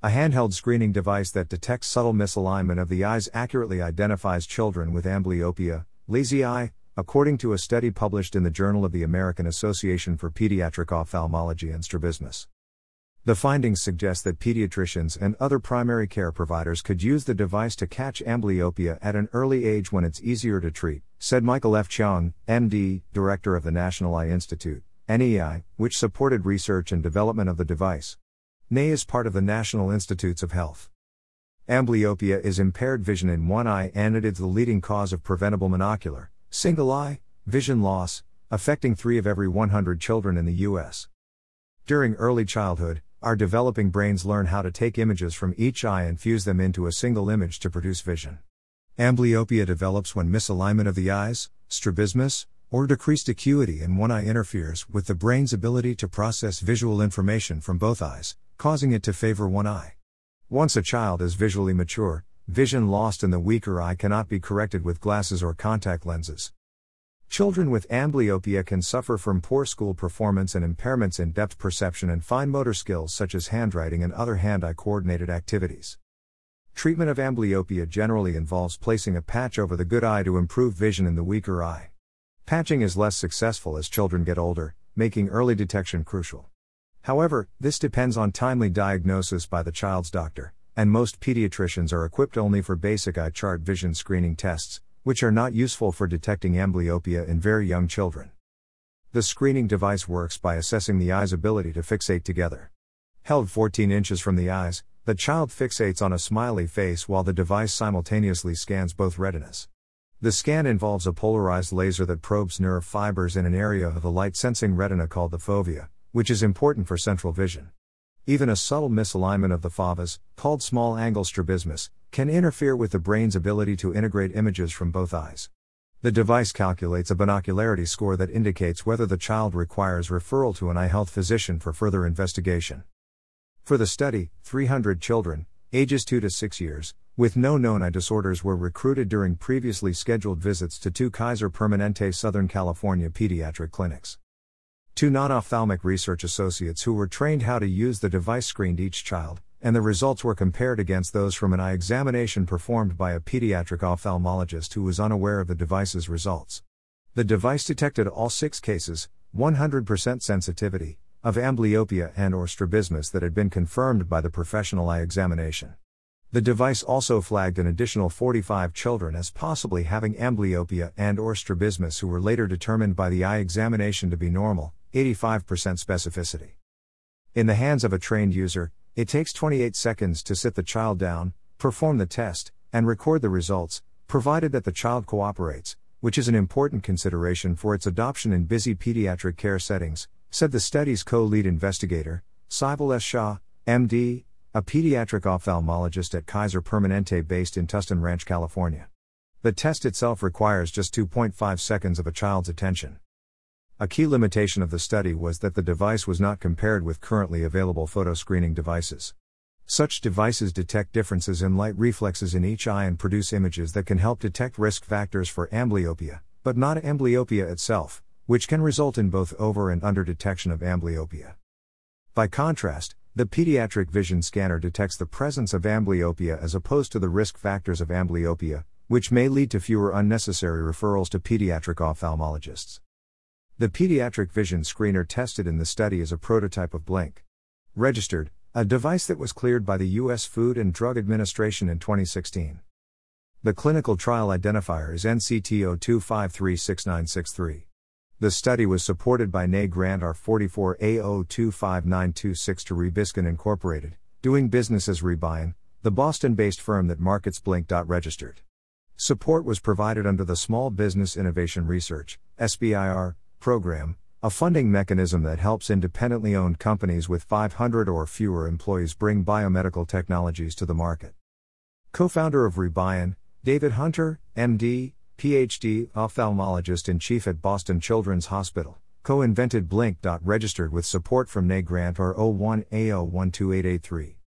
A handheld screening device that detects subtle misalignment of the eyes accurately identifies children with amblyopia, lazy eye, according to a study published in the Journal of the American Association for Pediatric Ophthalmology and Strabismus. The findings suggest that pediatricians and other primary care providers could use the device to catch amblyopia at an early age when it's easier to treat, said Michael F. Chiang, MD, director of the National Eye Institute, NEI, which supported research and development of the device. NEI is part of the National Institutes of Health. Amblyopia is impaired vision in one eye and it is the leading cause of preventable monocular, single eye, vision loss, affecting 3 of every 100 children in the U.S. During early childhood, our developing brains learn how to take images from each eye and fuse them into a single image to produce vision. Amblyopia develops when misalignment of the eyes, strabismus, or decreased acuity in one eye interferes with the brain's ability to process visual information from both eyes, causing it to favor one eye. Once a child is visually mature, vision lost in the weaker eye cannot be corrected with glasses or contact lenses. Children with amblyopia can suffer from poor school performance and impairments in depth perception and fine motor skills such as handwriting and other hand eye coordinated activities. Treatment of amblyopia generally involves placing a patch over the good eye to improve vision in the weaker eye. Patching is less successful as children get older, making early detection crucial. However, this depends on timely diagnosis by the child's doctor, and most pediatricians are equipped only for basic eye chart vision screening tests, which are not useful for detecting amblyopia in very young children. The screening device works by assessing the eye's ability to fixate together. Held 14 inches from the eyes, the child fixates on a smiley face while the device simultaneously scans both retinas. The scan involves a polarized laser that probes nerve fibers in an area of the light sensing retina called the fovea, which is important for central vision. Even a subtle misalignment of the foveas, called small angle strabismus, can interfere with the brain's ability to integrate images from both eyes. The device calculates a binocularity score that indicates whether the child requires referral to an eye health physician for further investigation. For the study, 300 children, ages 2 to 6 years, with no known eye disorders were recruited during previously scheduled visits to two Kaiser Permanente Southern California pediatric clinics. Two non ophthalmic research associates who were trained how to use the device screened each child, and the results were compared against those from an eye examination performed by a pediatric ophthalmologist who was unaware of the device's results. The device detected all six cases, 100% sensitivity, of amblyopia and or strabismus that had been confirmed by the professional eye examination. The device also flagged an additional 45 children as possibly having amblyopia and or strabismus who were later determined by the eye examination to be normal, 85% specificity. In the hands of a trained user, it takes 28 seconds to sit the child down, perform the test, and record the results, provided that the child cooperates, which is an important consideration for its adoption in busy pediatric care settings, said the study's co lead investigator, Shaival S. Shah, MD, a pediatric ophthalmologist at Kaiser Permanente based in Tustin Ranch, California. The test itself requires just 2.5 seconds of a child's attention. A key limitation of the study was that the device was not compared with currently available photo screening devices. Such devices detect differences in light reflexes in each eye and produce images that can help detect risk factors for amblyopia, but not amblyopia itself, which can result in both over and under detection of amblyopia. By contrast, the pediatric vision scanner detects the presence of amblyopia as opposed to the risk factors of amblyopia, which may lead to fewer unnecessary referrals to pediatric ophthalmologists. The pediatric vision screener tested in the study is a prototype of Blink. Registered, a device that was cleared by the U.S. Food and Drug Administration in 2016. The clinical trial identifier is NCT02536963. The study was supported by NEI Grant R44A025926 to Rebiscan Incorporated, doing business as Rebion, the Boston based firm that markets Blink. Registered. Support was provided under the Small Business Innovation Research, SBIR, program, a funding mechanism that helps independently owned companies with 500 or fewer employees bring biomedical technologies to the market. Co founder of Rebion, David Hunter, MD, PhD, ophthalmologist in chief at Boston Children's Hospital, co invented Blink. Registered with support from NEI Grant R01A012883.